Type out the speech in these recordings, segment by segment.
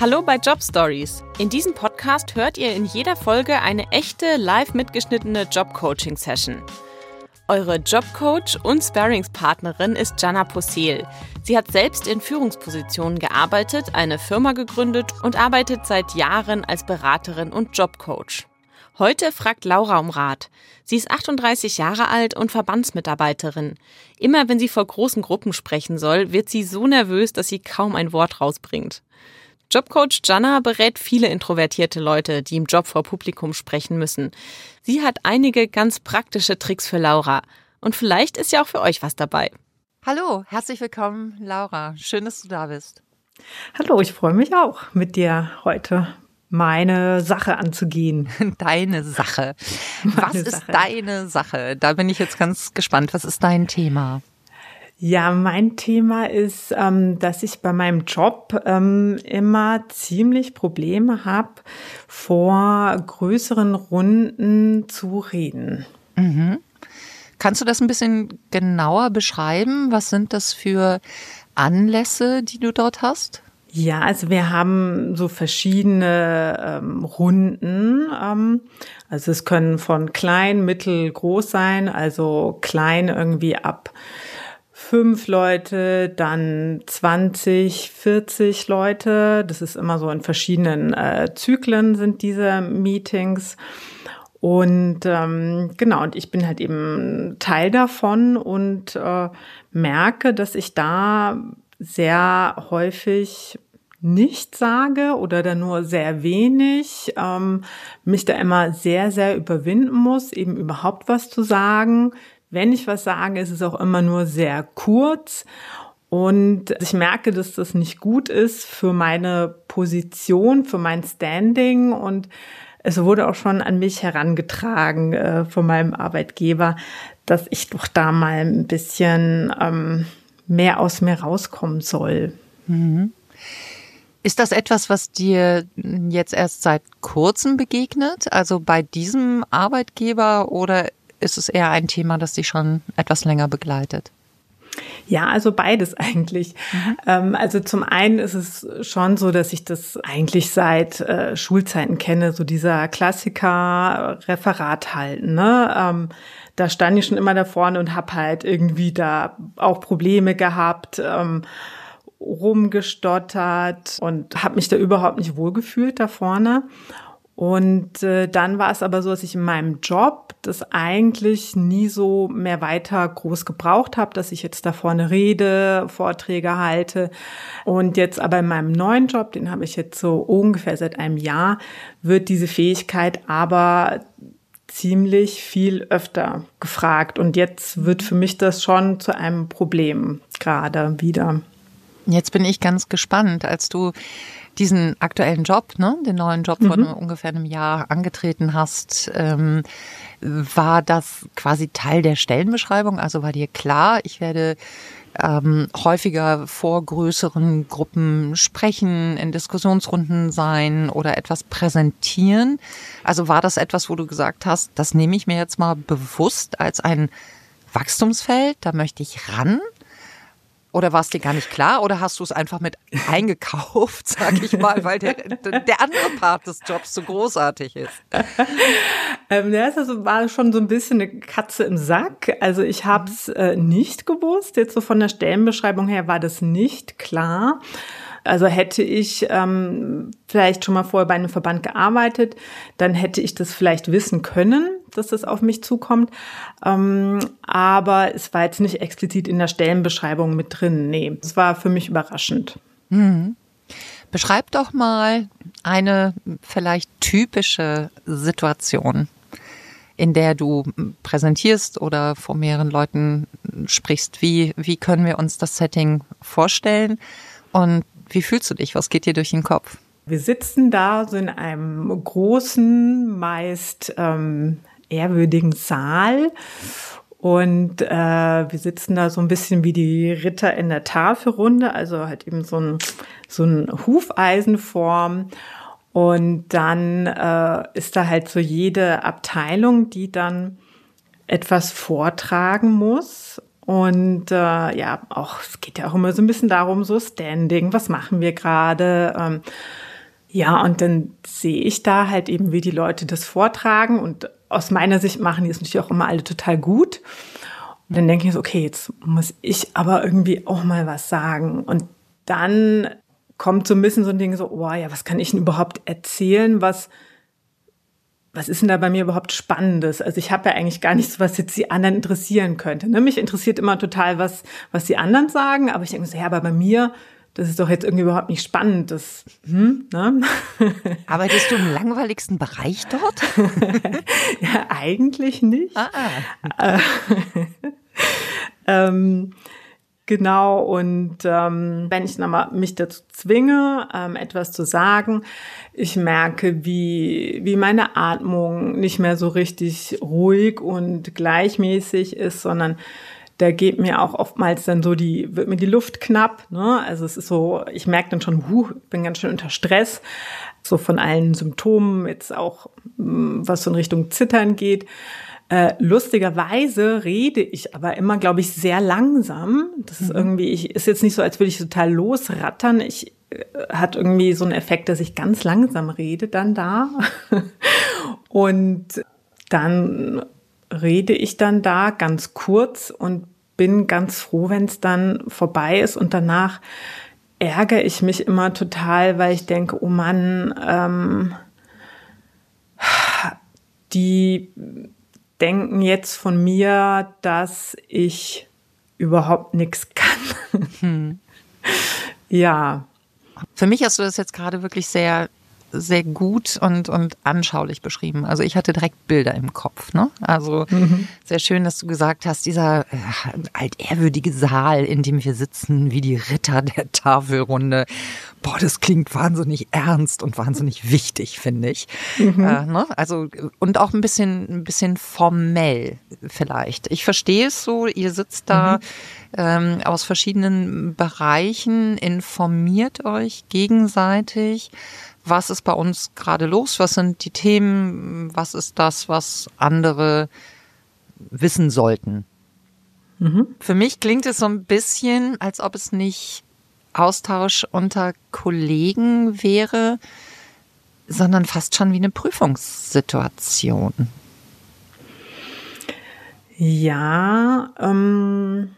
Hallo bei Job Stories. In diesem Podcast hört ihr in jeder Folge eine echte, live mitgeschnittene Job-Coaching-Session. Eure Jobcoach und Sparringspartnerin ist Jana Posel. Sie hat selbst in Führungspositionen gearbeitet, eine Firma gegründet und arbeitet seit Jahren als Beraterin und Jobcoach. Heute fragt Laura um Rat. Sie ist 38 Jahre alt und Verbandsmitarbeiterin. Immer wenn sie vor großen Gruppen sprechen soll, wird sie so nervös, dass sie kaum ein Wort rausbringt. Jobcoach Jana berät viele introvertierte Leute, die im Job vor Publikum sprechen müssen. Sie hat einige ganz praktische Tricks für Laura. Und vielleicht ist ja auch für euch was dabei. Hallo, herzlich willkommen, Laura. Schön, dass du da bist. Hallo, ich freue mich auch, mit dir heute meine Sache anzugehen. Deine Sache. Was ist Sache. deine Sache? Da bin ich jetzt ganz gespannt. Was ist dein Thema? Ja, mein Thema ist, ähm, dass ich bei meinem Job ähm, immer ziemlich Probleme habe, vor größeren Runden zu reden. Mhm. Kannst du das ein bisschen genauer beschreiben? Was sind das für Anlässe, die du dort hast? Ja, also wir haben so verschiedene ähm, Runden. Ähm, also es können von klein, mittel, groß sein. Also klein irgendwie ab fünf Leute, dann 20, 40 Leute. Das ist immer so in verschiedenen äh, Zyklen sind diese Meetings. Und ähm, genau, und ich bin halt eben Teil davon und äh, merke, dass ich da sehr häufig nicht sage oder da nur sehr wenig, ähm, mich da immer sehr, sehr überwinden muss, eben überhaupt was zu sagen, wenn ich was sage, ist es auch immer nur sehr kurz. Und ich merke, dass das nicht gut ist für meine Position, für mein Standing. Und es wurde auch schon an mich herangetragen äh, von meinem Arbeitgeber, dass ich doch da mal ein bisschen ähm, mehr aus mir rauskommen soll. Mhm. Ist das etwas, was dir jetzt erst seit kurzem begegnet? Also bei diesem Arbeitgeber oder ist es eher ein Thema, das dich schon etwas länger begleitet? Ja, also beides eigentlich. Mhm. Ähm, also zum einen ist es schon so, dass ich das eigentlich seit äh, Schulzeiten kenne, so dieser Klassiker Referat halten. Ne? Ähm, da stand ich schon immer da vorne und habe halt irgendwie da auch Probleme gehabt. Ähm, rumgestottert und habe mich da überhaupt nicht wohlgefühlt da vorne. Und äh, dann war es aber so, dass ich in meinem Job das eigentlich nie so mehr weiter groß gebraucht habe, dass ich jetzt da vorne rede, Vorträge halte. Und jetzt aber in meinem neuen Job, den habe ich jetzt so ungefähr seit einem Jahr, wird diese Fähigkeit aber ziemlich viel öfter gefragt. Und jetzt wird für mich das schon zu einem Problem gerade wieder. Jetzt bin ich ganz gespannt, als du diesen aktuellen Job, ne, den neuen Job mhm. vor ungefähr einem Jahr angetreten hast, ähm, war das quasi Teil der Stellenbeschreibung? Also war dir klar, ich werde ähm, häufiger vor größeren Gruppen sprechen, in Diskussionsrunden sein oder etwas präsentieren? Also war das etwas, wo du gesagt hast, das nehme ich mir jetzt mal bewusst als ein Wachstumsfeld, da möchte ich ran? Oder war es dir gar nicht klar? Oder hast du es einfach mit eingekauft, sag ich mal, weil der, der andere Part des Jobs so großartig ist? ähm, ja, also war schon so ein bisschen eine Katze im Sack. Also ich habe es äh, nicht gewusst. Jetzt so von der Stellenbeschreibung her war das nicht klar. Also hätte ich ähm, vielleicht schon mal vorher bei einem Verband gearbeitet, dann hätte ich das vielleicht wissen können, dass das auf mich zukommt. Ähm, aber es war jetzt nicht explizit in der Stellenbeschreibung mit drin. Nee, es war für mich überraschend. Mhm. Beschreib doch mal eine vielleicht typische Situation, in der du präsentierst oder vor mehreren Leuten sprichst. Wie, wie können wir uns das Setting vorstellen? Und wie fühlst du dich? Was geht dir durch den Kopf? Wir sitzen da so in einem großen, meist ähm, ehrwürdigen Saal und äh, wir sitzen da so ein bisschen wie die Ritter in der Tafelrunde, also halt eben so ein, so ein Hufeisenform. Und dann äh, ist da halt so jede Abteilung, die dann etwas vortragen muss. Und äh, ja, auch es geht ja auch immer so ein bisschen darum, so Standing, was machen wir gerade? Ähm, Ja, und dann sehe ich da halt eben, wie die Leute das vortragen. Und aus meiner Sicht machen die es natürlich auch immer alle total gut. Und dann denke ich so, okay, jetzt muss ich aber irgendwie auch mal was sagen. Und dann kommt so ein bisschen so ein Ding so, oh ja, was kann ich denn überhaupt erzählen, was, was ist denn da bei mir überhaupt Spannendes? Also ich habe ja eigentlich gar nichts, was jetzt die anderen interessieren könnte. Ne? Mich interessiert immer total, was, was die anderen sagen, aber ich denke so, ja, aber bei mir das ist doch jetzt irgendwie überhaupt nicht spannend. Das, hm, ne? Arbeitest du im langweiligsten Bereich dort? ja, eigentlich nicht. Ah. ah. ähm, genau, und ähm, wenn ich mich dazu zwinge, ähm, etwas zu sagen, ich merke, wie, wie meine Atmung nicht mehr so richtig ruhig und gleichmäßig ist, sondern da geht mir auch oftmals dann so die, wird mir die Luft knapp. Ne? Also es ist so, ich merke dann schon, huh, ich bin ganz schön unter Stress. So von allen Symptomen, jetzt auch, mm, was so in Richtung Zittern geht. Äh, lustigerweise rede ich aber immer, glaube ich, sehr langsam. Das ist mhm. irgendwie, ich, ist jetzt nicht so, als würde ich total losrattern. Ich äh, hat irgendwie so einen Effekt, dass ich ganz langsam rede dann da. Und dann rede ich dann da ganz kurz und bin ganz froh, wenn es dann vorbei ist und danach ärgere ich mich immer total, weil ich denke, oh Mann, ähm, die denken jetzt von mir, dass ich überhaupt nichts kann. Hm. ja. Für mich hast du das jetzt gerade wirklich sehr sehr gut und, und anschaulich beschrieben. Also ich hatte direkt Bilder im Kopf. Ne? Also mhm. sehr schön, dass du gesagt hast, dieser äh, altehrwürdige Saal, in dem wir sitzen, wie die Ritter der Tafelrunde. Boah, das klingt wahnsinnig ernst und wahnsinnig wichtig, finde ich. Mhm. Äh, ne? Also und auch ein bisschen, ein bisschen formell vielleicht. Ich verstehe es so, ihr sitzt da. Mhm. Ähm, aus verschiedenen Bereichen, informiert euch gegenseitig was ist bei uns gerade los, was sind die Themen, was ist das, was andere wissen sollten. Mhm. Für mich klingt es so ein bisschen, als ob es nicht Austausch unter Kollegen wäre, sondern fast schon wie eine Prüfungssituation. Ja, ähm,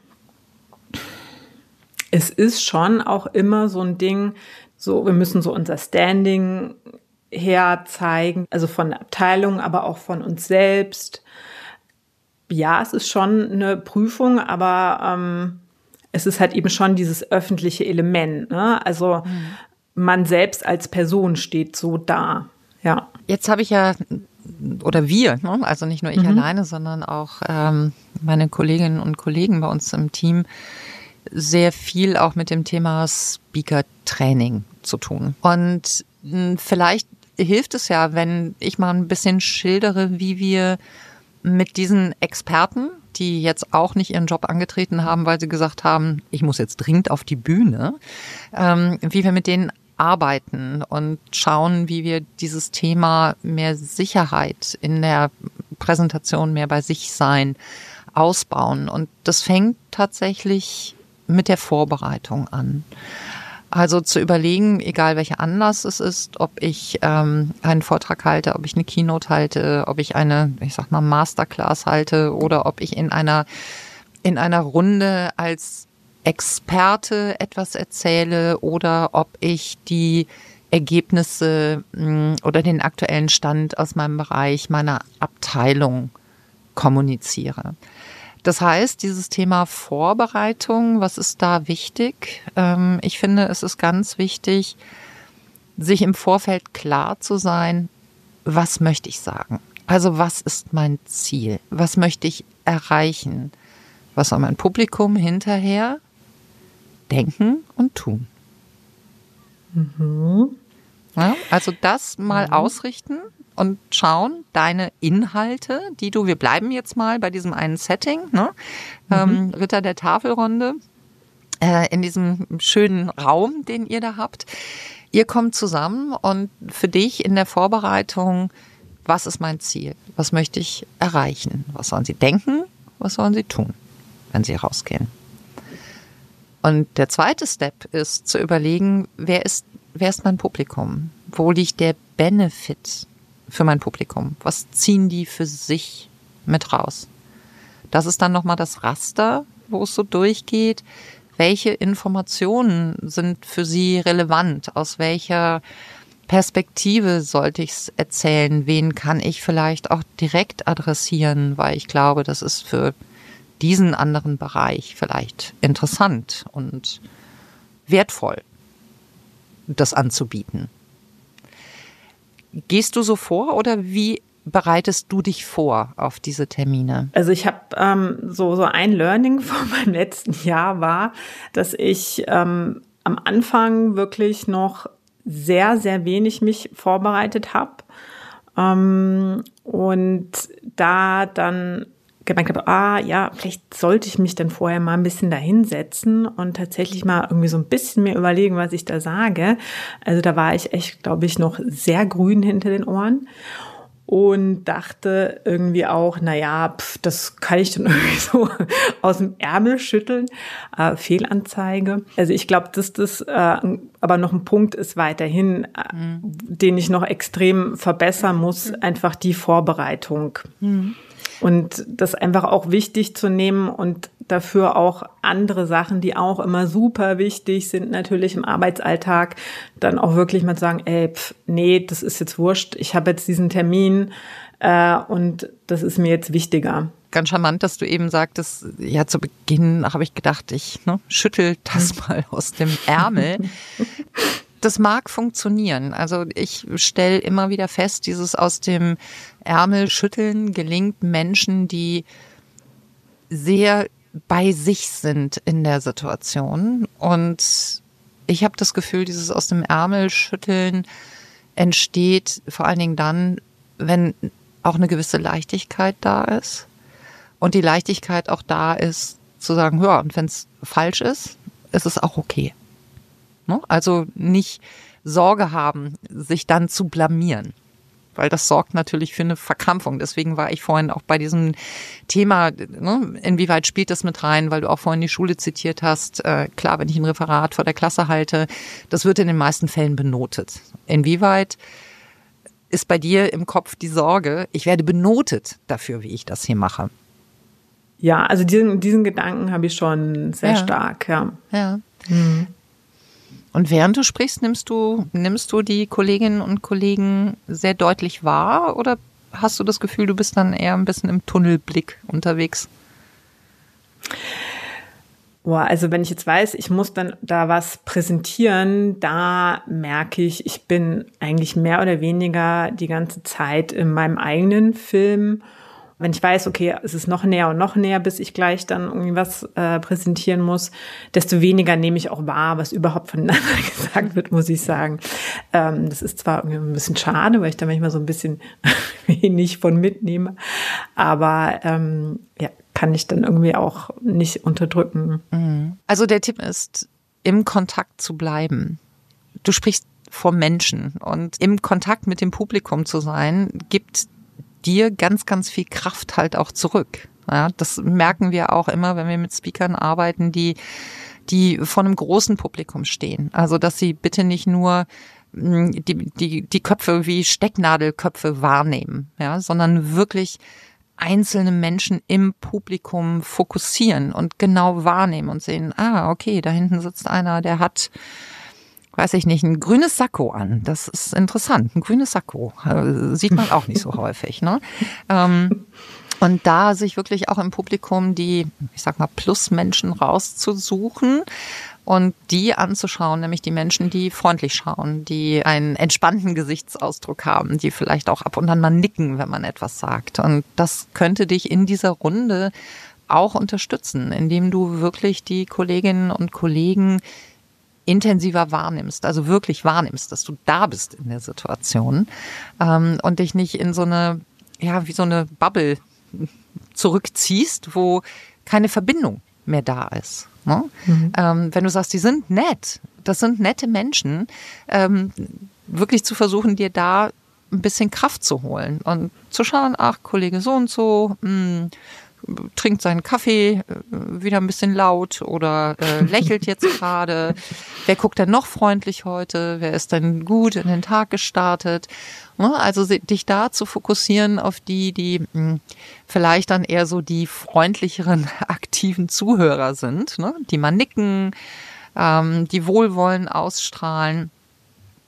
es ist schon auch immer so ein Ding, so, wir müssen so unser Standing herzeigen, also von der Abteilung, aber auch von uns selbst. Ja, es ist schon eine Prüfung, aber ähm, es ist halt eben schon dieses öffentliche Element. Ne? Also mhm. man selbst als Person steht so da. Ja. Jetzt habe ich ja oder wir, ne? also nicht nur ich mhm. alleine, sondern auch ähm, meine Kolleginnen und Kollegen bei uns im Team sehr viel auch mit dem Thema Speaker-Training zu tun. Und hm, vielleicht hilft es ja, wenn ich mal ein bisschen schildere, wie wir mit diesen Experten, die jetzt auch nicht ihren Job angetreten haben, weil sie gesagt haben, ich muss jetzt dringend auf die Bühne, ähm, wie wir mit denen arbeiten und schauen, wie wir dieses Thema mehr Sicherheit in der Präsentation, mehr bei sich sein, ausbauen. Und das fängt tatsächlich mit der Vorbereitung an. Also zu überlegen, egal welcher Anlass es ist, ob ich ähm, einen Vortrag halte, ob ich eine Keynote halte, ob ich eine, ich sag mal, Masterclass halte oder ob ich in einer, in einer Runde als Experte etwas erzähle oder ob ich die Ergebnisse mh, hm, oder den aktuellen Stand aus meinem Bereich, meiner Abteilung kommuniziere. Das heißt, dieses Thema Vorbereitung, was ist da wichtig? Ähm, ich finde, es ist ganz wichtig, sich im Vorfeld klar zu sein, was möchte ich sagen? Also was ist mein Ziel? Was möchte ich erreichen? Was soll mein Publikum hinterher denken und tun? Mhm. Ja, also das mal mhm. ausrichten und schauen, deine Inhalte, die du, wir bleiben jetzt mal bei diesem einen Setting, ne? Mhm. Ähm, Ritter der Tafelrunde, äh, in diesem schönen Raum, den ihr da habt. Ihr kommt zusammen und für dich in der Vorbereitung, was ist mein Ziel? Was möchte ich erreichen? Was sollen sie denken? Was sollen sie tun, wenn sie rausgehen? Und der zweite Step ist zu überlegen, wer ist, wer ist mein Publikum? wo liegt der Benefit für mein Publikum? Was ziehen die für sich mit raus? Das ist dann nochmal das Raster, wo es so durchgeht. Welche Informationen sind für Sie relevant? Aus welcher Perspektive sollte ich es erzählen? Wen kann ich vielleicht auch direkt adressieren? Weil ich glaube, das ist für diesen anderen Bereich vielleicht interessant und wertvoll, das anzubieten. Gehst du so vor oder wie bereitest du dich vor auf diese Termine? Also ich habe ähm, so so ein Learning von meinem letzten Jahr war, dass ich ähm, am Anfang wirklich noch sehr sehr wenig mich vorbereitet habe ähm, und da dann gemerkt habe, ah ja, vielleicht sollte ich mich dann vorher mal ein bisschen dahinsetzen und tatsächlich mal irgendwie so ein bisschen mehr überlegen, was ich da sage. Also da war ich echt, glaube ich, noch sehr grün hinter den Ohren und dachte irgendwie auch, na ja, pf, das kann ich dann irgendwie so aus dem Ärmel schütteln. Äh, Fehlanzeige. Also ich glaube, dass das äh, aber noch ein Punkt ist weiterhin, äh, mhm. den ich noch extrem verbessern muss, einfach die Vorbereitung. Mhm. Und das einfach auch wichtig zu nehmen und dafür auch andere Sachen, die auch immer super wichtig sind, natürlich im Arbeitsalltag, dann auch wirklich mal sagen, ey, pf, nee, das ist jetzt wurscht, ich habe jetzt diesen Termin äh, und das ist mir jetzt wichtiger ganz charmant, dass du eben sagtest, ja, zu Beginn habe ich gedacht, ich ne, schüttel das mhm. mal aus dem Ärmel. das mag funktionieren. Also ich stelle immer wieder fest, dieses aus dem Ärmel schütteln gelingt Menschen, die sehr bei sich sind in der Situation. Und ich habe das Gefühl, dieses aus dem Ärmel schütteln entsteht vor allen Dingen dann, wenn auch eine gewisse Leichtigkeit da ist. Und die Leichtigkeit auch da ist, zu sagen, ja, und wenn es falsch ist, ist es auch okay. Ne? Also nicht Sorge haben, sich dann zu blamieren weil das sorgt natürlich für eine Verkrampfung. Deswegen war ich vorhin auch bei diesem Thema, ne, inwieweit spielt das mit rein, weil du auch vorhin die Schule zitiert hast. Äh, klar, wenn ich ein Referat vor der Klasse halte, das wird in den meisten Fällen benotet. Inwieweit ist bei dir im Kopf die Sorge, ich werde benotet dafür, wie ich das hier mache? Ja, also diesen, diesen Gedanken habe ich schon sehr ja. stark, ja. Ja. Mhm. Und während du sprichst, nimmst du, nimmst du die Kolleginnen und Kollegen sehr deutlich wahr oder hast du das Gefühl, du bist dann eher ein bisschen im Tunnelblick unterwegs? Boah, also wenn ich jetzt weiß, ich muss dann da was präsentieren, da merke ich, ich bin eigentlich mehr oder weniger die ganze Zeit in meinem eigenen Film wenn ich weiß, okay, es ist noch näher und noch näher, bis ich gleich dann irgendwie was äh, präsentieren muss, desto weniger nehme ich auch wahr, was überhaupt voneinander gesagt wird, muss ich sagen. Ähm, das ist zwar irgendwie ein bisschen schade, weil ich da manchmal so ein bisschen wenig von mitnehme, aber ähm, ja, kann ich dann irgendwie auch nicht unterdrücken. Mhm. Also der Tipp ist, im Kontakt zu bleiben. Du sprichst vor Menschen und im Kontakt mit dem Publikum zu sein, gibt dir ganz, ganz viel Kraft halt auch zurück. Ja, das merken wir auch immer, wenn wir mit Speakern arbeiten, die, die vor einem großen Publikum stehen. Also, dass sie bitte nicht nur hm, die, die, die Köpfe wie Stecknadelköpfe wahrnehmen, ja, sondern wirklich einzelne Menschen im Publikum fokussieren und genau wahrnehmen und sehen, ah, okay, da hinten sitzt einer, der hat weiß ich nicht, ein grünes Sakko an. Das ist interessant. Ein grünes Sakko. Äh, sieht man auch nicht so häufig. Ne? Ähm, und da sich wirklich auch im Publikum die, ich sag mal, Plusmenschen rauszusuchen und die anzuschauen, nämlich die Menschen, die freundlich schauen, die einen entspannten Gesichtsausdruck haben, die vielleicht auch ab und an mal nicken, wenn man etwas sagt. Und das könnte dich in dieser Runde auch unterstützen, indem du wirklich die Kolleginnen und Kollegen intensiver wahrnimmst, also wirklich wahrnimmst, dass du da bist in der Situation ähm, und dich nicht in so eine, ja, wie so eine Bubble zurückziehst, wo keine Verbindung mehr da ist. Ne? Mhm. Ähm, wenn du sagst, die sind nett, das sind nette Menschen, ähm, wirklich zu versuchen, dir da ein bisschen Kraft zu holen und zu schauen, ach, Kollege so und so, mh, hm, trinkt seinen Kaffee äh, wieder ein bisschen laut oder äh, lächelt jetzt gerade. Wer guckt denn noch freundlich heute? Wer ist denn gut in den Tag gestartet? Ne, also dich da zu fokussieren auf die, die mh, hm, vielleicht dann eher so die freundlicheren, aktiven Zuhörer sind, ne? die mal nicken, ähm, die Wohlwollen ausstrahlen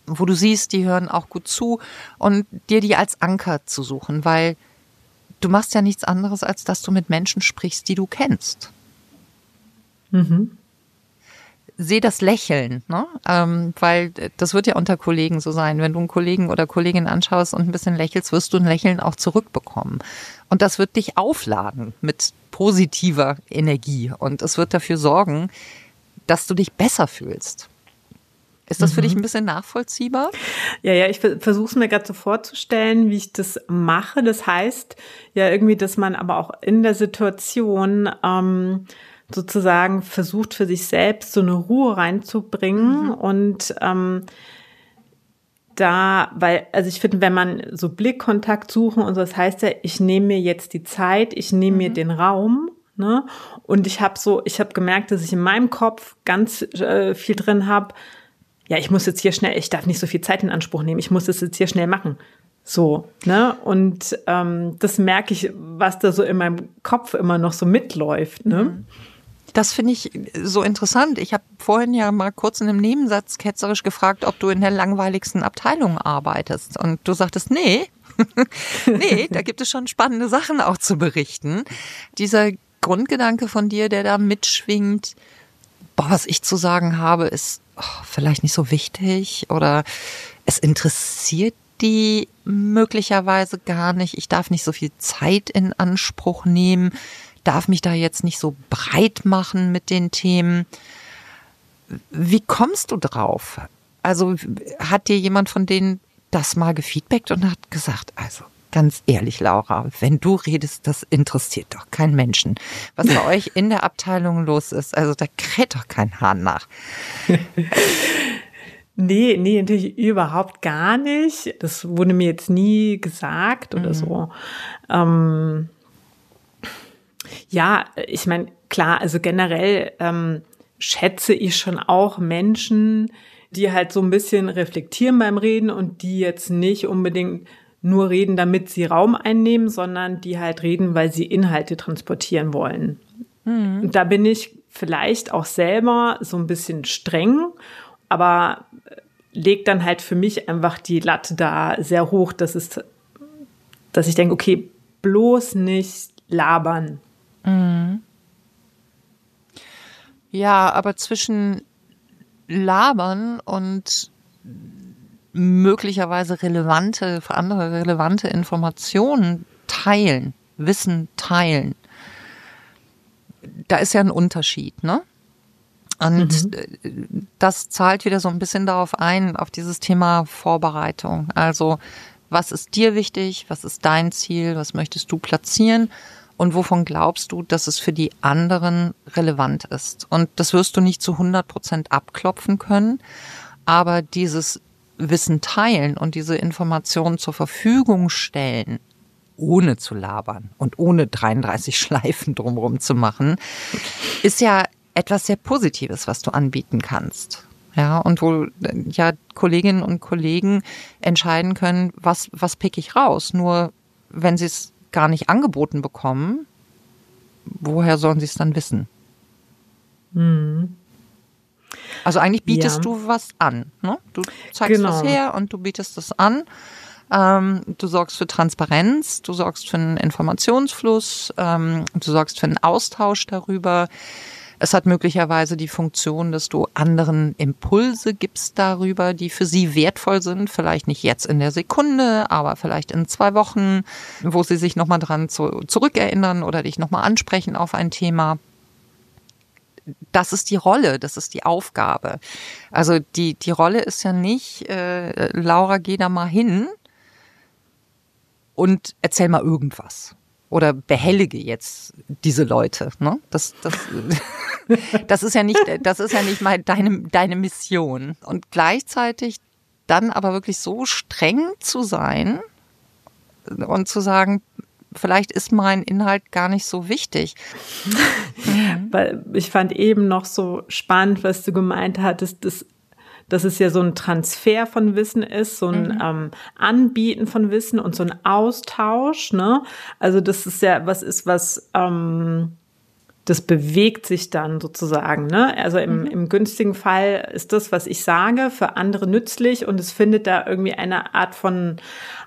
wo du siehst, die hören auch gut zu und dir die als Anker zu suchen, weil du machst ja nichts anderes, als dass du mit Menschen sprichst, die du kennst. Mhm. Seh das Lächeln, ne? Ähm, weil das wird ja unter Kollegen so sein. Wenn du einen Kollegen oder Kollegin anschaust und ein bisschen lächelst, wirst du ein Lächeln auch zurückbekommen. Und das wird dich aufladen mit positiver Energie und es wird dafür sorgen, dass du dich besser fühlst. Ist das für dich mhm. ein bisschen nachvollziehbar? Ja, ja, ich versuche es mir gerade so vorzustellen, wie ich das mache. Das heißt ja irgendwie, dass man aber auch in der Situation ähm, sozusagen versucht für sich selbst so eine Ruhe reinzubringen mhm. und ähm, da, weil, also ich finde, wenn man so Blickkontakt suchen und so, das heißt ja, ich nehme mir jetzt die Zeit, ich nehme mhm. mir den Raum, ne? Und ich habe so, ich habe gemerkt, dass ich in meinem Kopf ganz äh, viel drin habe, ja, ich muss jetzt hier schnell, ich darf nicht so viel Zeit in Anspruch nehmen, ich muss das jetzt hier schnell machen. So, ne? Und ähm, das merke ich, was da so in meinem Kopf immer noch so mitläuft, ne? Mhm. Das finde ich so interessant. Ich habe vorhin ja mal kurz in einem Nebensatz ketzerisch gefragt, ob du in der langweiligsten Abteilung arbeitest. Und du sagtest, nee, nee, da gibt es schon spannende Sachen auch zu berichten. Dieser Grundgedanke von dir, der da mitschwingt, boah, was ich zu sagen habe, ist oh, vielleicht nicht so wichtig oder es interessiert die möglicherweise gar nicht. Ich darf nicht so viel Zeit in Anspruch nehmen, darf mich da jetzt nicht so breit machen mit den Themen. Wie kommst du drauf? Also hat dir jemand von denen das mal gefeedbackt und hat gesagt, also ganz ehrlich, Laura, wenn du redest, das interessiert doch keinen Menschen. Was bei euch in der Abteilung los ist, also da kräht doch kein Hahn nach. Nee, nee, natürlich überhaupt gar nicht. Das wurde mir jetzt nie gesagt oder mhm. so. Ähm, ja, ich meine, klar, also generell ähm, schätze ich schon auch Menschen, die halt so ein bisschen reflektieren beim Reden und die jetzt nicht unbedingt nur reden, damit sie Raum einnehmen, sondern die halt reden, weil sie Inhalte transportieren wollen. Mhm. Und da bin ich vielleicht auch selber so ein bisschen streng, aber legt dann halt für mich einfach die Latte da sehr hoch, dass es, dass ich denke, okay, bloß nicht labern. Mhm. Ja, aber zwischen labern und möglicherweise relevante, für andere relevante Informationen teilen, Wissen teilen. Da ist ja ein Unterschied, ne? Und mhm. das zahlt wieder so ein bisschen darauf ein, auf dieses Thema Vorbereitung. Also, was ist dir wichtig? Was ist dein Ziel? Was möchtest du platzieren? Und wovon glaubst du, dass es für die anderen relevant ist? Und das wirst du nicht zu 100 Prozent abklopfen können. Aber dieses Wissen teilen und diese Informationen zur Verfügung stellen, ohne zu labern und ohne 33 Schleifen drumherum zu machen, ist ja etwas sehr Positives, was du anbieten kannst. Ja, und wo ja Kolleginnen und Kollegen entscheiden können, was, was pick ich raus. Nur wenn sie es gar nicht angeboten bekommen, woher sollen sie es dann wissen? Mhm. Also eigentlich bietest ja. du was an. Ne? Du zeigst genau. was her und du bietest das an. Ähm, du sorgst für Transparenz, du sorgst für einen Informationsfluss, ähm, du sorgst für einen Austausch darüber. Es hat möglicherweise die Funktion, dass du anderen Impulse gibst darüber, die für sie wertvoll sind. Vielleicht nicht jetzt in der Sekunde, aber vielleicht in zwei Wochen, wo sie sich nochmal dran zu, zurückerinnern oder dich nochmal ansprechen auf ein Thema das ist die Rolle, das ist die Aufgabe. Also die, die Rolle ist ja nicht, äh, Laura, geh da mal hin und erzähl mal irgendwas. Oder behellige jetzt diese Leute. Ne? Das, das, das ist ja nicht, das ist ja nicht mal deine, deine Mission. Und gleichzeitig dann aber wirklich so streng zu sein und zu sagen, vielleicht ist mein Inhalt gar nicht so wichtig. Weil ich fand eben noch so spannend, was du gemeint hattest, dass, dass es ja so ein Transfer von Wissen ist, so ein mhm. ähm, Anbieten von Wissen und so ein Austausch. Ne? Also das ist ja was ist, was ähm, das bewegt sich dann sozusagen. Ne? Also im, mhm. im günstigen Fall ist das, was ich sage, für andere nützlich und es findet da irgendwie eine Art von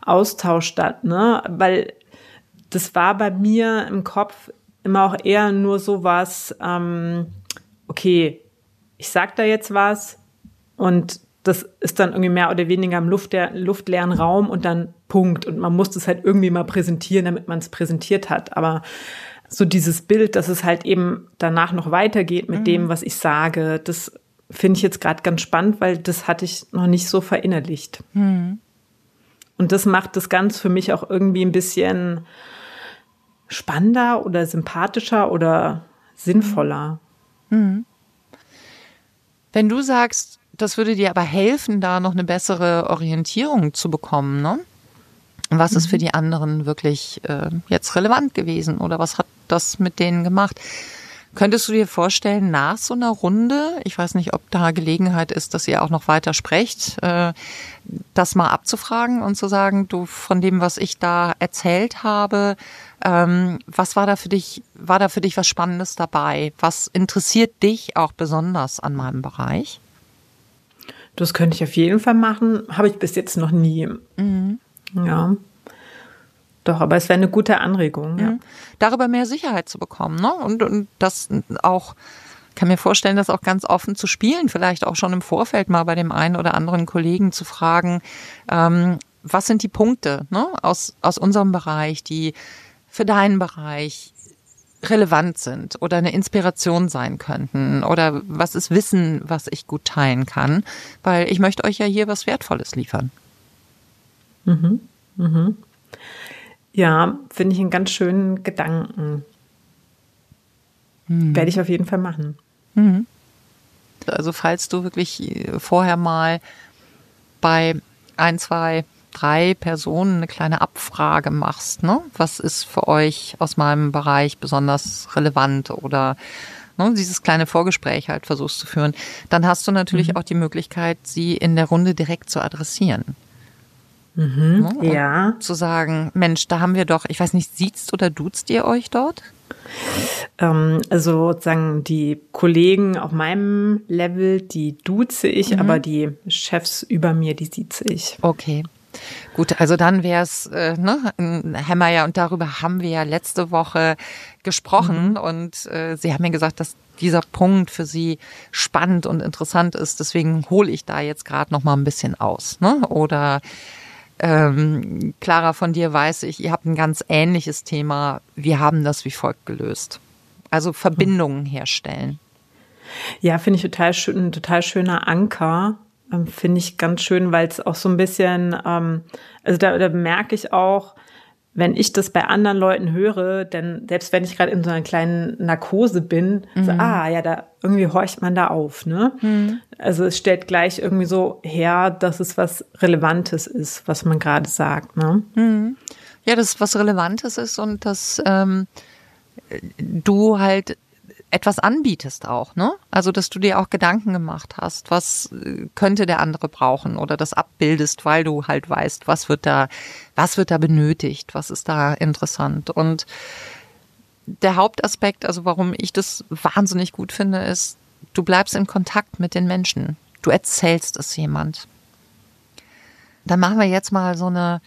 Austausch statt. Ne? Weil das war bei mir im Kopf immer auch eher nur so was, ähm, okay, ich sag da jetzt was und das ist dann irgendwie mehr oder weniger im luftleer, luftleeren Raum und dann Punkt. Und man muss das halt irgendwie mal präsentieren, damit man es präsentiert hat. Aber so dieses Bild, dass es halt eben danach noch weitergeht mit mhm. dem, was ich sage, das finde ich jetzt gerade ganz spannend, weil das hatte ich noch nicht so verinnerlicht. Mhm. Und das macht das Ganze für mich auch irgendwie ein bisschen spannender oder sympathischer oder sinnvoller. Mhm. Wenn du sagst, das würde dir aber helfen, da noch eine bessere Orientierung zu bekommen, ne? Was ist für mhm. die anderen wirklich äh, jetzt relevant gewesen oder was hat das mit denen gemacht? Könntest du dir vorstellen, nach so einer Runde, ich weiß nicht, ob da Gelegenheit ist, dass ihr auch noch weiter sprecht, äh, das mal abzufragen und zu sagen, du von dem, was ich da erzählt habe, ähm, was war da für dich, war da für dich was Spannendes dabei? Was interessiert dich auch besonders an meinem Bereich? Das könnte ich auf jeden Fall machen. Habe ich bis jetzt noch nie. Mhm. Ja. Doch, aber es wäre eine gute Anregung. Ja. Mhm. Darüber mehr Sicherheit zu bekommen, ne? Und, und das auch, kann mir vorstellen, das auch ganz offen zu spielen, vielleicht auch schon im Vorfeld mal bei dem einen oder anderen Kollegen zu fragen, ähm, was sind die Punkte ne, aus, aus unserem Bereich, die für deinen Bereich relevant sind oder eine Inspiration sein könnten oder was ist Wissen, was ich gut teilen kann, weil ich möchte euch ja hier was Wertvolles liefern. Mhm. Mhm. Ja, finde ich einen ganz schönen Gedanken. Mhm. Werde ich auf jeden Fall machen. Mhm. Also falls du wirklich vorher mal bei ein, zwei, drei Personen eine kleine Abfrage machst, ne? Was ist für euch aus meinem Bereich besonders relevant oder ne, dieses kleine Vorgespräch halt versuchst zu führen, dann hast du natürlich mhm. auch die Möglichkeit, sie in der Runde direkt zu adressieren. Mhm, ne? ja. Zu sagen, Mensch, da haben wir doch, ich weiß nicht, siehtst oder duzt ihr euch dort? Ähm, also sozusagen die Kollegen auf meinem Level, die duze ich, mhm. aber die Chefs über mir, die sieze ich. Okay. Gut, also dann wäre es, äh, ne, Hämmer ja, und darüber haben wir ja letzte Woche gesprochen mhm. und äh, Sie haben mir gesagt, dass dieser Punkt für Sie spannend und interessant ist. Deswegen hole ich da jetzt gerade noch mal ein bisschen aus. Ne? Oder ähm, Clara, von dir weiß ich, ihr habt ein ganz ähnliches Thema. Wir haben das wie folgt gelöst. Also Verbindungen herstellen. Ja, finde ich total schön, ein total schöner Anker. Ähm, finde ich ganz schön, weil es auch so ein bisschen, ähm, also da, da merke ich auch, wenn ich das bei anderen Leuten höre, denn selbst wenn ich gerade in so einer kleinen Narkose bin, mhm. so, ah, ja, da irgendwie horcht man da auf, ne? Mhm. Also es stellt gleich irgendwie so her, dass es was Relevantes ist, was man gerade sagt, ne? Mhm. Ja, dass es was Relevantes ist und dass ähm, du halt etwas anbietest auch, ne? Also, dass du dir auch Gedanken gemacht hast, was äh, könnte der andere brauchen oder das abbildest, weil du halt weißt, was wird da, was wird da benötigt, was ist da interessant und der Hauptaspekt, also warum ich das wahnsinnig gut finde, ist, du bleibst in Kontakt mit den Menschen. Du erzählst es jemand. Dann machen wir jetzt mal so eine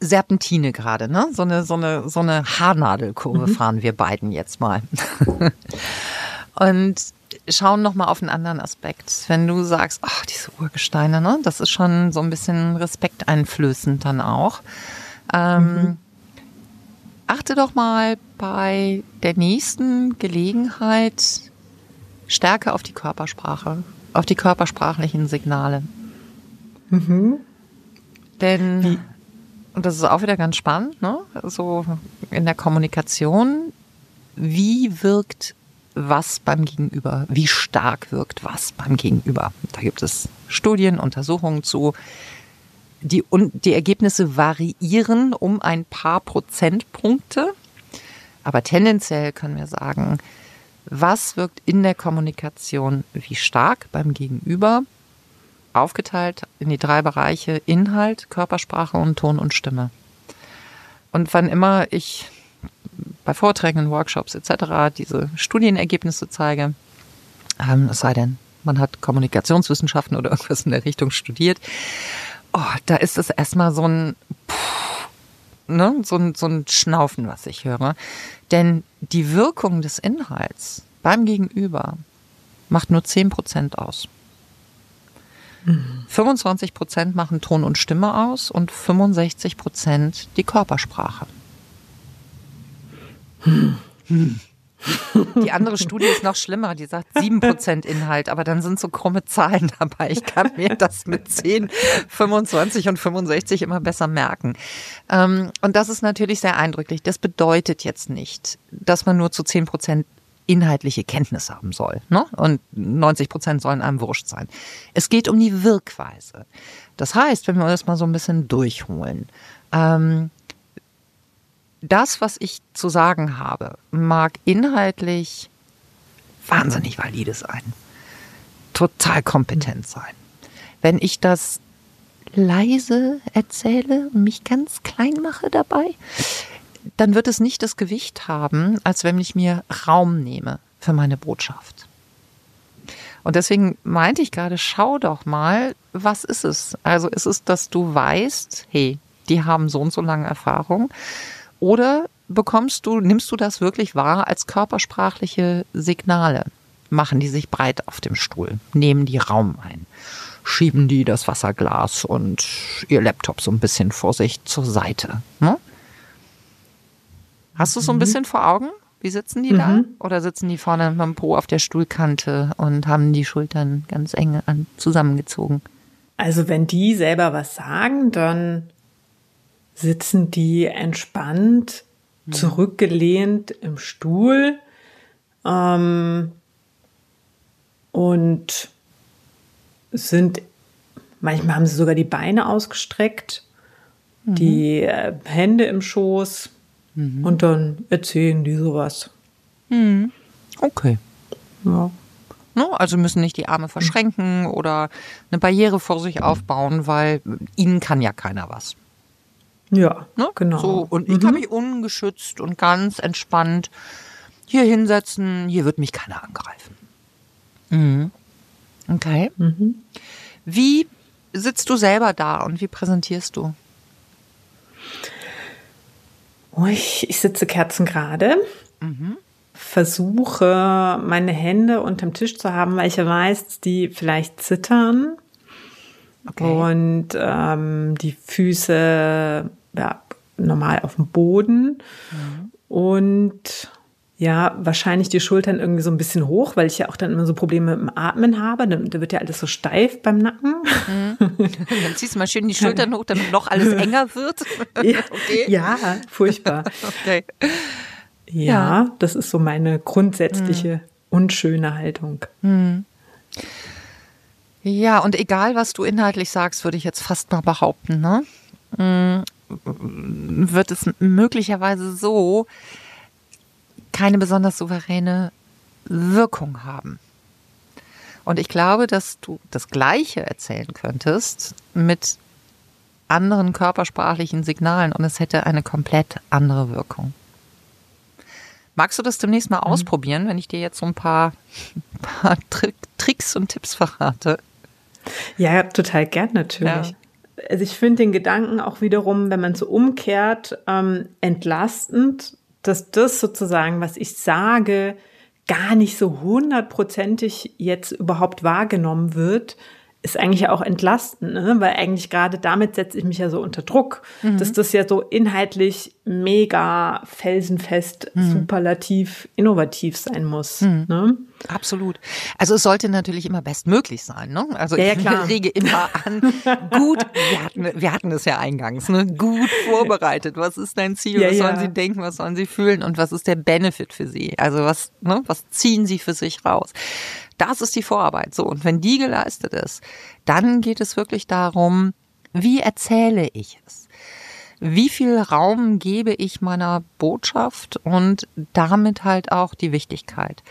Serpentine gerade, ne? So eine, so eine, so eine Haarnadelkurve mhm. fahren wir beiden jetzt mal. Und schauen noch mal auf einen anderen Aspekt. Wenn du sagst, ach, diese Urgesteine, ne? Das ist schon so ein bisschen respekteinflößend dann auch. Ähm, mhm. Achte doch mal bei der nächsten Gelegenheit stärker auf die Körpersprache, auf die körpersprachlichen Signale. Mhm. Denn Wie? Und das ist auch wieder ganz spannend, ne? so in der Kommunikation, wie wirkt was beim Gegenüber, wie stark wirkt was beim Gegenüber. Da gibt es Studien, Untersuchungen zu. die, die Ergebnisse variieren um ein paar Prozentpunkte. Aber tendenziell können wir sagen, was wirkt in der Kommunikation wie stark beim Gegenüber, aufgeteilt in die drei Bereiche Inhalt, Körpersprache und Ton und Stimme. Und wann immer ich bei Vorträgen, Workshops etc. diese Studienergebnisse zeige, ähm, es sei denn, man hat Kommunikationswissenschaften oder irgendwas in der Richtung studiert, oh, da ist es erstmal so ein, ne, so ein, so ein Schnaufen, was ich höre. Denn die Wirkung des Inhalts beim Gegenüber macht nur 10 Prozent aus. 25 Prozent machen Ton und Stimme aus und 65 Prozent die Körpersprache. Die andere Studie ist noch schlimmer, die sagt 7% Inhalt, aber dann sind so krumme Zahlen dabei. Ich kann mir das mit 10, 25 und 65 immer besser merken. Ähm, und das ist natürlich sehr eindrücklich. Das bedeutet jetzt nicht, dass man nur zu 10% inhaltliche Kenntnis haben soll. Ne? Und 90 Prozent sollen einem wurscht sein. Es geht um die Wirkweise. Das heißt, wenn wir das mal so ein bisschen durchholen, ähm, das, was ich zu sagen habe, mag inhaltlich wahnsinnig valide sein, total kompetent sein. Wenn ich das leise erzähle und mich ganz klein mache dabei, dann wird es nicht das Gewicht haben, als wenn ich mir Raum nehme für meine Botschaft. Und deswegen meinte ich gerade, schau doch mal, was ist es? Also ist es, dass du weißt, hey, die haben so und so lange Erfahrung oder bekommst du, nimmst du das wirklich wahr als körpersprachliche Signale? Machen die sich breit auf dem Stuhl, nehmen die Raum ein, schieben die das Wasserglas und ihr Laptop so ein bisschen vor sich zur Seite. Ne? Hast du so ein mhm. bisschen vor Augen? Wie sitzen die mhm. da? Oder sitzen die vorne mit dem Po auf der Stuhlkante und haben die Schultern ganz eng an, zusammengezogen? Also wenn die selber was sagen, dann sitzen die entspannt, mhm. zurückgelehnt im Stuhl ähm, und sind, manchmal haben sie sogar die Beine ausgestreckt, mhm. die äh, Hände im Schoß mhm. und dann erzählen die sowas. Mhm. Okay. Ja. Also müssen nicht die Arme verschränken oder eine Barriere vor sich aufbauen, weil ihnen kann ja keiner was. Ja, ne? genau. So, und ich kann mhm. mich ungeschützt und ganz entspannt hier hinsetzen. Hier wird mich keiner angreifen. Mhm. Okay. Mhm. Wie sitzt du selber da und wie präsentierst du? Oh, ich, ich sitze kerzengerade. Mhm. Versuche, meine Hände unterm Tisch zu haben, weil ich weiß, die vielleicht zittern. Okay. Und ähm, die Füße ja, normal auf dem Boden. Mhm. Und ja, wahrscheinlich die Schultern irgendwie so ein bisschen hoch, weil ich ja auch dann immer so Probleme mit dem Atmen habe. Da wird ja alles so steif beim Nacken. Mhm. Dann ziehst du mal schön die Schultern hoch, damit noch alles enger wird. Ja, okay. ja furchtbar. okay. Ja, ja, das ist so meine grundsätzliche mhm. unschöne Haltung. Mhm. Ja, und egal, was du inhaltlich sagst, würde ich jetzt fast mal behaupten, ne? Mm, wird es möglicherweise so keine besonders souveräne Wirkung haben. Und ich glaube, dass du das Gleiche erzählen könntest mit anderen körpersprachlichen Signalen und es hätte eine komplett andere Wirkung. Magst du das demnächst mal mhm. ausprobieren, wenn ich dir jetzt so ein paar, paar Tricks und Tipps verrate? Ja, total gern natürlich. Ja. Also ich finde den Gedanken auch wiederum, wenn man so umkehrt, ähm, entlastend, dass das sozusagen, was ich sage, gar nicht so hundertprozentig jetzt überhaupt wahrgenommen wird, ist eigentlich ja auch entlastend, ne? weil eigentlich gerade damit setze ich mich ja so unter Druck, mhm. dass das ja so inhaltlich mega felsenfest, mhm. superlativ, innovativ sein muss. Mhm. Ne? Absolut. Also es sollte natürlich immer bestmöglich sein. Ne? Also ja, ja, ich rege immer an, gut, wir hatten, wir hatten es ja eingangs, ne? gut vorbereitet. Was ist dein Ziel? Ja, was sollen sie denken? Was sollen sie fühlen? Und was ist der Benefit für sie? Also was, ne? was ziehen sie für sich raus? Das ist die Vorarbeit. So. Und wenn die geleistet ist, dann geht es wirklich darum, Wie erzähle ich es? Wie viel Raum gebe ich meiner Botschaft und damit halt auch die Wichtigkeit.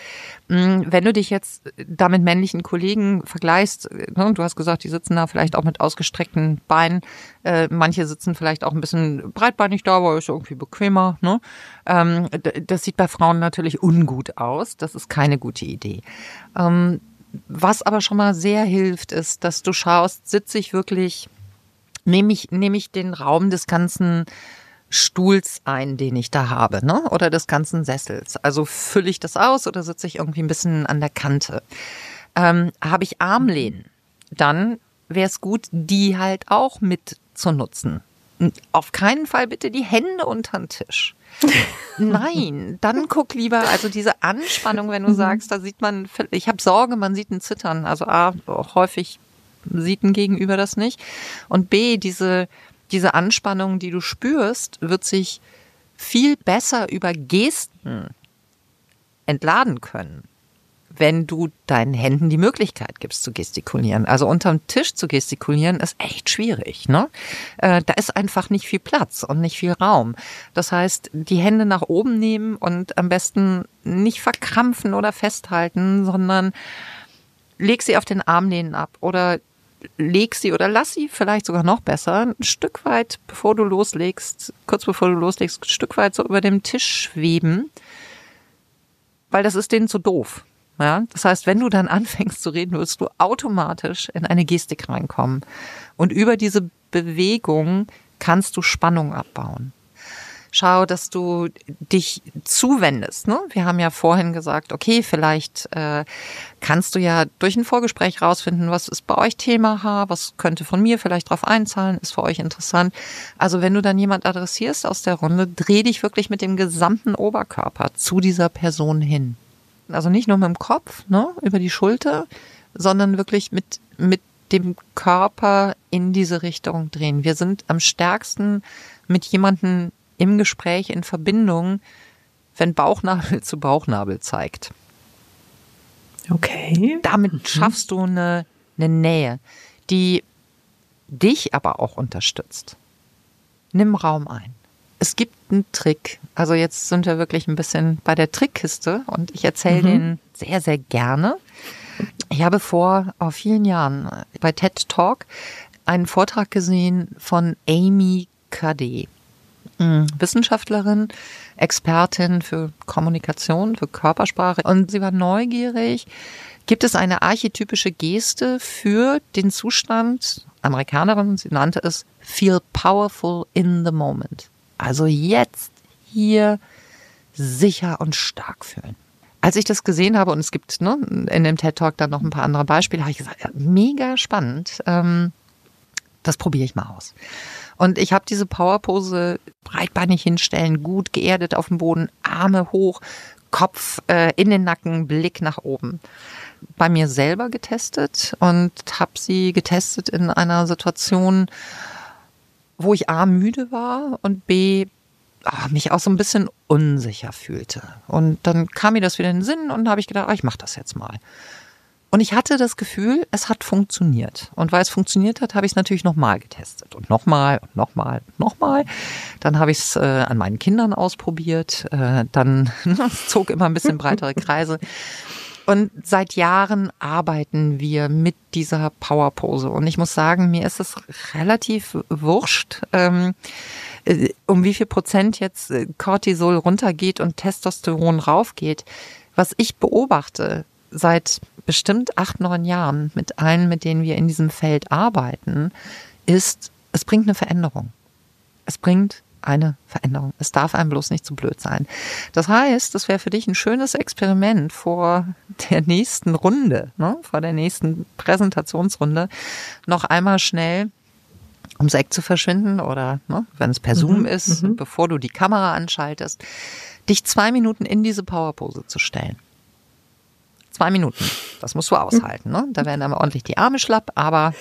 Mm, wenn du dich jetzt da mit männlichen Kollegen vergleichst, ne, du hast gesagt, die sitzen da vielleicht auch mit ausgestreckten Beinen, äh, manche sitzen vielleicht auch ein bisschen breitbeinig da, aber ist irgendwie bequemer. Ne? Ähm, das sieht bei Frauen natürlich ungut aus, das ist keine gute Idee. Ähm, was aber schon mal sehr hilft, ist, dass du schaust, sitze ich wirklich nehme ich, nehme ich den Raum des ganzen Stuhls ein, den ich da habe, ne? Oder des ganzen Sessels. Also fülle ich das aus oder sitze ich irgendwie ein bisschen an der Kante? Ähm, habe ich Armlehnen, dann wäre es gut, die halt auch mit zu nutzen. Auf keinen Fall bitte die Hände unter den Tisch. Nein, dann guck lieber, also diese Anspannung, wenn du mhm. sagst, da sieht man, ich habe Sorge, man sieht ein Zittern. Also A, häufig sieht ein Gegenüber das nicht. Und B, diese, diese Anspannung, die du spürst, wird sich viel besser über Gesten entladen können, wenn du deinen Händen die Möglichkeit gibst zu gestikulieren. Also unterm Tisch zu gestikulieren ist echt schwierig. Ne? Äh, da ist einfach nicht viel Platz und nicht viel Raum. Das heißt, die Hände nach oben nehmen und am besten nicht verkrampfen oder festhalten, sondern leg sie auf den Armlehnen ab oder leg sie oder lass sie vielleicht sogar noch besser ein Stück weit, bevor du loslegst, kurz bevor du loslegst, ein Stück weit so über dem Tisch schweben, weil das ist denen zu doof. Ja, das heißt, wenn du dann anfängst zu reden, wirst du automatisch in eine Gestik reinkommen. Und über diese Bewegung kannst du Spannung abbauen schau, dass du dich zuwendest. Ne? Wir haben ja vorhin gesagt, okay, vielleicht äh, kannst du ja durch ein Vorgespräch rausfinden, was ist bei euch Thema H, was könnte von mir vielleicht drauf einzahlen, ist für euch interessant. Also wenn du dann jemand adressierst aus der Runde, dreh dich wirklich mit dem gesamten Oberkörper zu dieser Person hin. Also nicht nur mit dem Kopf, ne, über die Schulter, sondern wirklich mit, mit dem Körper in diese Richtung drehen. Wir sind am stärksten mit jemandem im Gespräch in Verbindung, wenn Bauchnabel zu Bauchnabel zeigt. Okay. Damit mhm. schaffst du eine, eine Nähe, die dich aber auch unterstützt. Nimm Raum ein. Es gibt einen Trick. Also jetzt sind wir wirklich ein bisschen bei der Trickkiste und ich erzähle mhm. den sehr, sehr gerne. Ich habe vor oh, vielen Jahren bei TED Talk einen Vortrag gesehen von Amy Cuddy. Mhm. Wissenschaftlerin, Expertin für Kommunikation, für Körpersprache. Und sie war neugierig. Gibt es eine archetypische Geste für den Zustand, Amerikanerin, sie nannte es Feel Powerful in the Moment. Also jetzt hier sicher und stark fühlen. Als ich das gesehen habe, und es gibt ne, in dem TED Talk dann noch ein paar andere Beispiele, habe ich gesagt, ja, mega spannend. Ähm, das probiere ich mal aus. Und ich habe diese Powerpose breitbeinig hinstellen, gut geerdet auf dem Boden, Arme hoch, Kopf äh, in den Nacken, Blick nach oben. Bei mir selber getestet und habe sie getestet in einer Situation, wo ich A müde war und B ach, mich auch so ein bisschen unsicher fühlte. Und dann kam mir das wieder in den Sinn und habe ich gedacht, ah, ich mache das jetzt mal. Und ich hatte das Gefühl, es hat funktioniert. Und weil es funktioniert hat, habe ich es natürlich nochmal getestet. Und nochmal und nochmal und nochmal. Dann habe ich es äh, an meinen Kindern ausprobiert. Äh, dann zog immer ein bisschen breitere Kreise. Und seit Jahren arbeiten wir mit dieser Powerpose. Und ich muss sagen, mir ist es relativ wurscht, ähm, äh, um wie viel Prozent jetzt äh, Cortisol runtergeht und Testosteron raufgeht. Was ich beobachte seit bestimmt acht, neun Jahren mit allen, mit denen wir in diesem Feld arbeiten, ist, es bringt eine Veränderung. Es bringt eine Veränderung. Es darf einem bloß nicht zu blöd sein. Das heißt, das wäre für dich ein schönes Experiment vor der nächsten Runde, ne, vor der nächsten Präsentationsrunde, noch einmal schnell ums Eck zu verschwinden oder ne, wenn es per Zoom mhm, ist, mhm. bevor du die Kamera anschaltest, dich zwei Minuten in diese Powerpose zu stellen. Zwei Minuten. Das musst du aushalten. Ne? Da werden dann ordentlich die Arme schlapp, aber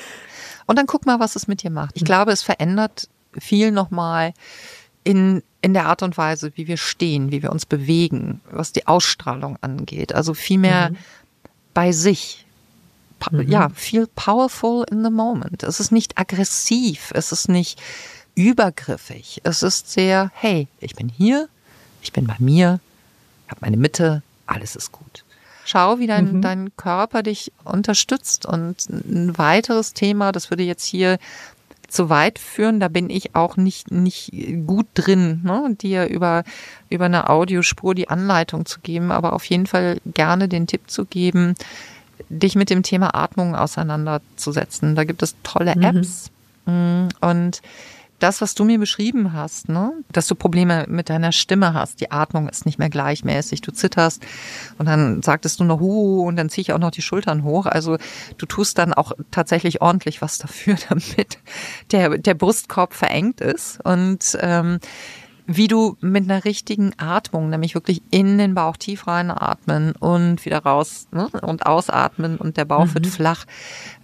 und dann guck mal, was es mit dir macht. Ich glaube, es verändert viel nochmal in, in der Art und Weise, wie wir stehen, wie wir uns bewegen, was die Ausstrahlung angeht. Also viel mehr mhm. bei sich, mhm. ja, feel powerful in the moment. Es ist nicht aggressiv, es ist nicht übergriffig. Es ist sehr, hey, ich bin hier, ich bin bei mir, habe meine Mitte, alles ist gut. Schau, wie dein, mhm. dein Körper dich unterstützt. Und ein weiteres Thema, das würde jetzt hier zu weit führen, da bin ich auch nicht, nicht gut drin, ne? dir über, über eine Audiospur die Anleitung zu geben, aber auf jeden Fall gerne den Tipp zu geben, dich mit dem Thema Atmung auseinanderzusetzen. Da gibt es tolle mhm. Apps. Mhm. Und das, was du mir beschrieben hast, ne? dass du Probleme mit deiner Stimme hast, die Atmung ist nicht mehr gleichmäßig, du zitterst und dann sagtest du noch Hu und dann ziehe ich auch noch die Schultern hoch. Also du tust dann auch tatsächlich ordentlich was dafür, damit der, der Brustkorb verengt ist. Und ähm, wie du mit einer richtigen Atmung, nämlich wirklich in den Bauch tief reinatmen und wieder raus ne, und ausatmen und der Bauch mhm. wird flach,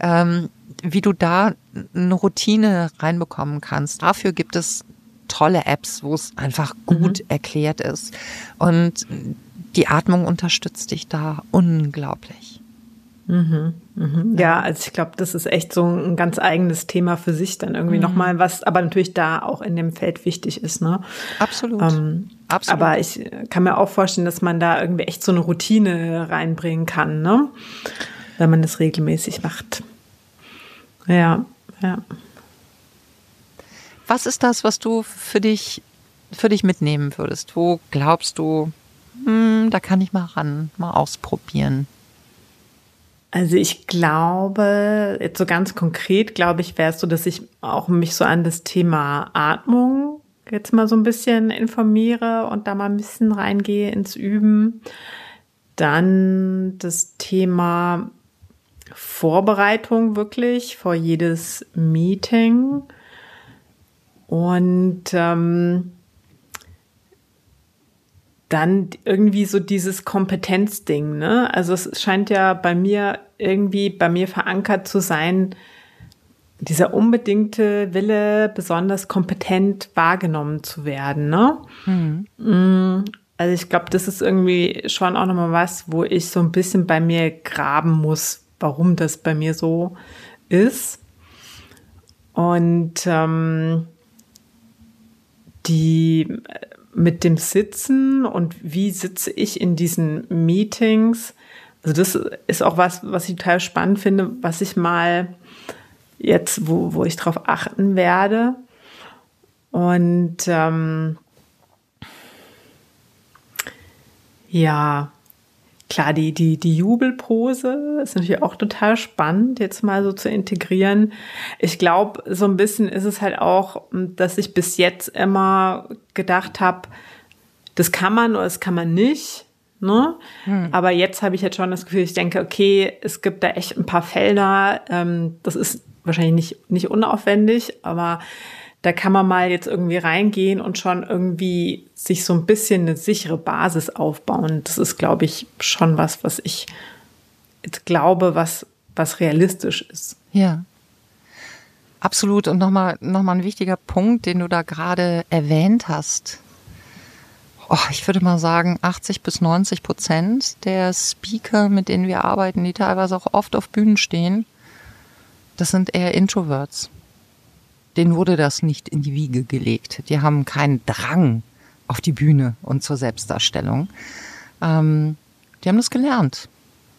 ähm, wie du da eine Routine reinbekommen kannst. Dafür gibt es tolle Apps, wo es einfach gut mhm. erklärt ist. Und die Atmung unterstützt dich da unglaublich. Mhm, mhm. Ja, also ich glaube, das ist echt so ein ganz eigenes Thema für sich dann irgendwie mhm. nochmal, was aber natürlich da auch in dem Feld wichtig ist. Ne? Absolut. Ähm, Absolut. Aber ich kann mir auch vorstellen, dass man da irgendwie echt so eine Routine reinbringen kann, ne? wenn man das regelmäßig macht. Ja, ja. Was ist das, was du für dich, für dich mitnehmen würdest? Wo glaubst du, hm, da kann ich mal ran, mal ausprobieren? Also ich glaube, jetzt so ganz konkret, glaube ich, wäre es so, dass ich auch mich so an das Thema Atmung jetzt mal so ein bisschen informiere und da mal ein bisschen reingehe ins Üben. Dann das Thema Vorbereitung wirklich vor jedes Meeting. Und ähm, dann irgendwie so dieses Kompetenzding, ne? Also es scheint ja bei mir irgendwie bei mir verankert zu sein, dieser unbedingte Wille, besonders kompetent wahrgenommen zu werden, ne? Mhm. Also ich glaube, das ist irgendwie schon auch nochmal was, wo ich so ein bisschen bei mir graben muss, warum das bei mir so ist. Und ähm, die mit dem Sitzen und wie sitze ich in diesen Meetings. Also das ist auch was, was ich total spannend finde, was ich mal jetzt, wo, wo ich drauf achten werde. Und ähm, ja, klar, die, die, die Jubelpose ist natürlich auch total spannend, jetzt mal so zu integrieren. Ich glaube, so ein bisschen ist es halt auch, dass ich bis jetzt immer gedacht habe, das kann man oder das kann man nicht. Ne? Hm. Aber jetzt habe ich jetzt schon das Gefühl, ich denke, okay, es gibt da echt ein paar Felder. Ähm, das ist wahrscheinlich nicht, nicht unaufwendig, aber da kann man mal jetzt irgendwie reingehen und schon irgendwie sich so ein bisschen eine sichere Basis aufbauen. Das ist, glaube ich, schon was, was ich jetzt glaube, was, was realistisch ist. Ja. Absolut. Und nochmal, nochmal ein wichtiger Punkt, den du da gerade erwähnt hast. Oh, ich würde mal sagen, 80 bis 90 Prozent der Speaker, mit denen wir arbeiten, die teilweise auch oft auf Bühnen stehen, das sind eher Introverts. Denen wurde das nicht in die Wiege gelegt. Die haben keinen Drang auf die Bühne und zur Selbstdarstellung. Ähm, die haben das gelernt,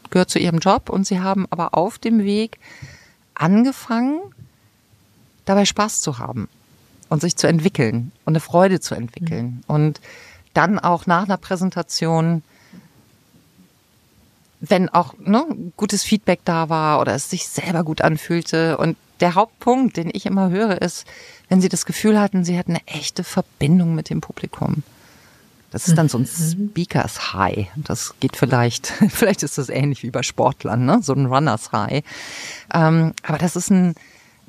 gehört zu ihrem Job und sie haben aber auf dem Weg angefangen, dabei Spaß zu haben und sich zu entwickeln und eine Freude zu entwickeln. Mhm. Und dann auch nach einer Präsentation, wenn auch ne, gutes Feedback da war oder es sich selber gut anfühlte. Und der Hauptpunkt, den ich immer höre, ist, wenn sie das Gefühl hatten, sie hatten eine echte Verbindung mit dem Publikum. Das ist dann so ein mhm. Speakers High. Das geht vielleicht, vielleicht ist das ähnlich wie bei Sportlern, ne? so ein Runners High. Ähm, aber das ist ein,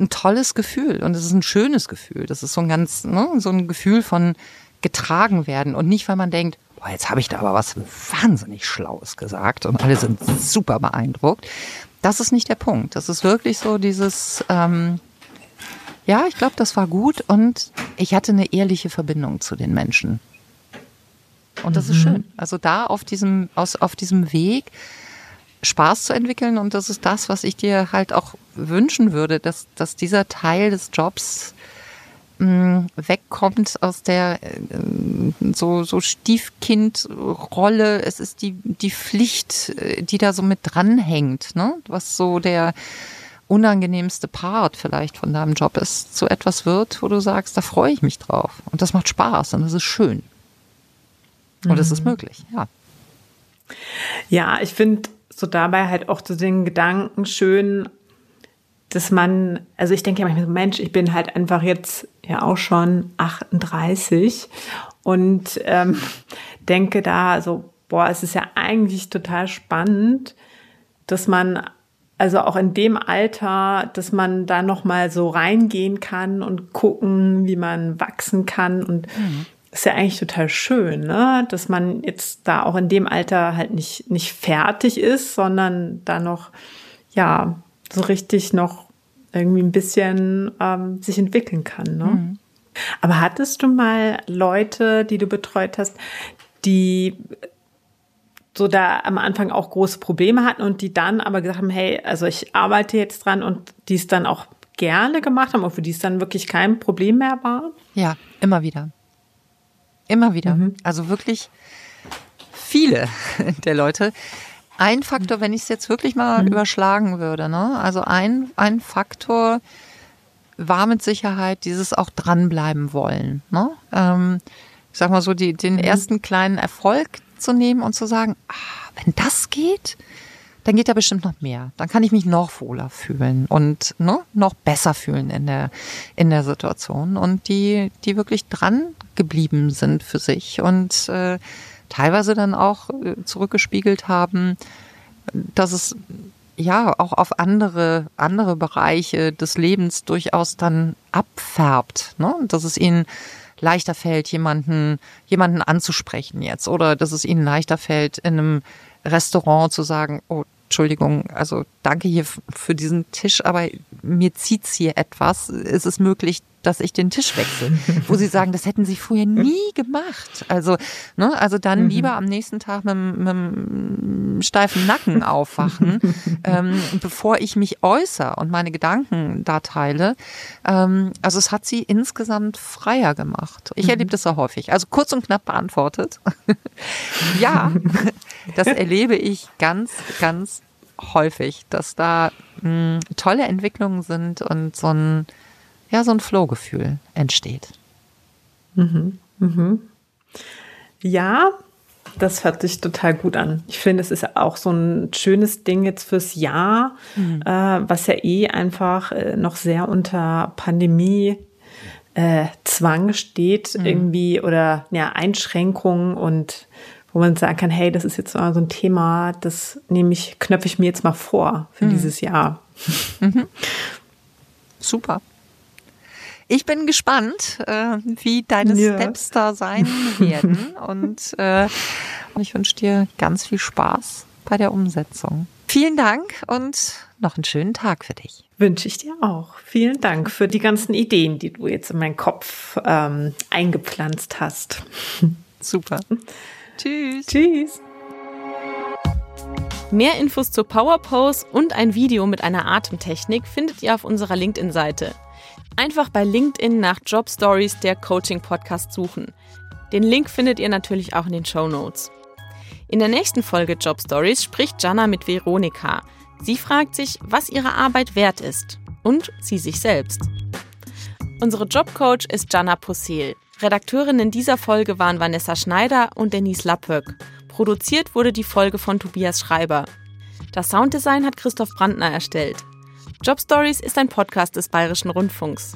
ein tolles Gefühl und es ist ein schönes Gefühl. Das ist so ein ganz, ne, so ein Gefühl von getragen werden und nicht, weil man denkt, boah, jetzt habe ich da aber was wahnsinnig Schlaues gesagt und alle sind super beeindruckt. Das ist nicht der Punkt. Das ist wirklich so dieses, ähm, ja, ich glaube, das war gut und ich hatte eine ehrliche Verbindung zu den Menschen. Und das mhm. ist schön. Also da auf diesem, aus, auf diesem Weg Spaß zu entwickeln. Und das ist das, was ich dir halt auch wünschen würde, dass, dass dieser Teil des Jobs mh, wegkommt aus der äh, so, so Stiefkindrolle. Es ist die, die Pflicht, äh, die da so mit dranhängt, ne? was so der unangenehmste Part vielleicht von deinem Job ist, zu etwas wird, wo du sagst, da freue ich mich drauf. Und das macht Spaß und das ist schön. Und es mhm. ist möglich, ja. Ja, ich finde so dabei halt auch so den Gedanken schön, dass man, also ich denke ja manchmal so, Mensch, ich bin halt einfach jetzt ja auch schon 38 und ähm, denke da so, boah, es ist ja eigentlich total spannend, dass man also auch in dem Alter, dass man da noch mal so reingehen kann und gucken, wie man wachsen kann und mhm. ist ja eigentlich total schön, ne? dass man jetzt da auch in dem Alter halt nicht nicht fertig ist, sondern da noch ja so richtig noch irgendwie ein bisschen ähm, sich entwickeln kann. Ne? Mhm. Aber hattest du mal Leute, die du betreut hast, die so da am Anfang auch große Probleme hatten und die dann aber gesagt haben, hey, also ich arbeite jetzt dran und die es dann auch gerne gemacht haben und für die es dann wirklich kein Problem mehr war? Ja, immer wieder. Immer wieder. Mhm. Also wirklich viele der Leute, ein Faktor, wenn ich es jetzt wirklich mal mhm. überschlagen würde, ne? Also ein, ein Faktor war mit Sicherheit dieses auch dranbleiben wollen. Ne? Ähm, ich sag mal so, die, den mhm. ersten kleinen Erfolg zu nehmen und zu sagen, ah, wenn das geht, dann geht da bestimmt noch mehr. Dann kann ich mich noch wohler fühlen und ne, noch besser fühlen in der, in der Situation. Und die, die wirklich dran geblieben sind für sich und äh, teilweise dann auch äh, zurückgespiegelt haben, dass es ja auch auf andere, andere Bereiche des Lebens durchaus dann abfärbt, ne? dass es ihnen leichter fällt, jemanden, jemanden anzusprechen jetzt oder dass es ihnen leichter fällt, in einem Restaurant zu sagen, oh, Entschuldigung, also danke hier für diesen Tisch, aber mir zieht's hier etwas. Ist es möglich, dass ich den Tisch wechsle? Wo sie sagen, das hätten sie früher nie gemacht. Also, ne, also dann mhm. lieber am nächsten Tag mit, mit einem steifen Nacken aufwachen, ähm, bevor ich mich äußere und meine Gedanken da teile. Ähm, also es hat sie insgesamt freier gemacht. Ich mhm. erlebe das sehr häufig. Also kurz und knapp beantwortet. ja, das erlebe ich ganz, ganz häufig, dass da mh, tolle Entwicklungen sind und so ein, ja, so ein Flow-Gefühl entsteht. Mhm. Mhm. Ja, das hört sich total gut an. Ich finde, es ist auch so ein schönes Ding jetzt fürs Jahr, mhm. äh, was ja eh einfach äh, noch sehr unter Pandemie äh, Zwang steht, mhm. irgendwie oder ja, Einschränkungen und wo man sagen kann, hey, das ist jetzt so ein Thema, das nehme ich, knöpfe ich mir jetzt mal vor für mhm. dieses Jahr. Mhm. Super. Ich bin gespannt, äh, wie deine ja. Steps da sein werden und äh, ich wünsche dir ganz viel Spaß bei der Umsetzung. Vielen Dank und noch einen schönen Tag für dich. Wünsche ich dir auch. Vielen Dank für die ganzen Ideen, die du jetzt in meinen Kopf ähm, eingepflanzt hast. Super. Tschüss. Tschüss. Mehr Infos zur Powerpose und ein Video mit einer Atemtechnik findet ihr auf unserer LinkedIn-Seite. Einfach bei LinkedIn nach Job Stories der Coaching Podcast suchen. Den Link findet ihr natürlich auch in den Show Notes. In der nächsten Folge Job Stories spricht Jana mit Veronika. Sie fragt sich, was ihre Arbeit wert ist und sie sich selbst. Unsere Jobcoach ist Jana Possel. Redakteurinnen dieser Folge waren Vanessa Schneider und Denise Lappöck. Produziert wurde die Folge von Tobias Schreiber. Das Sounddesign hat Christoph Brandner erstellt. Job Stories ist ein Podcast des Bayerischen Rundfunks.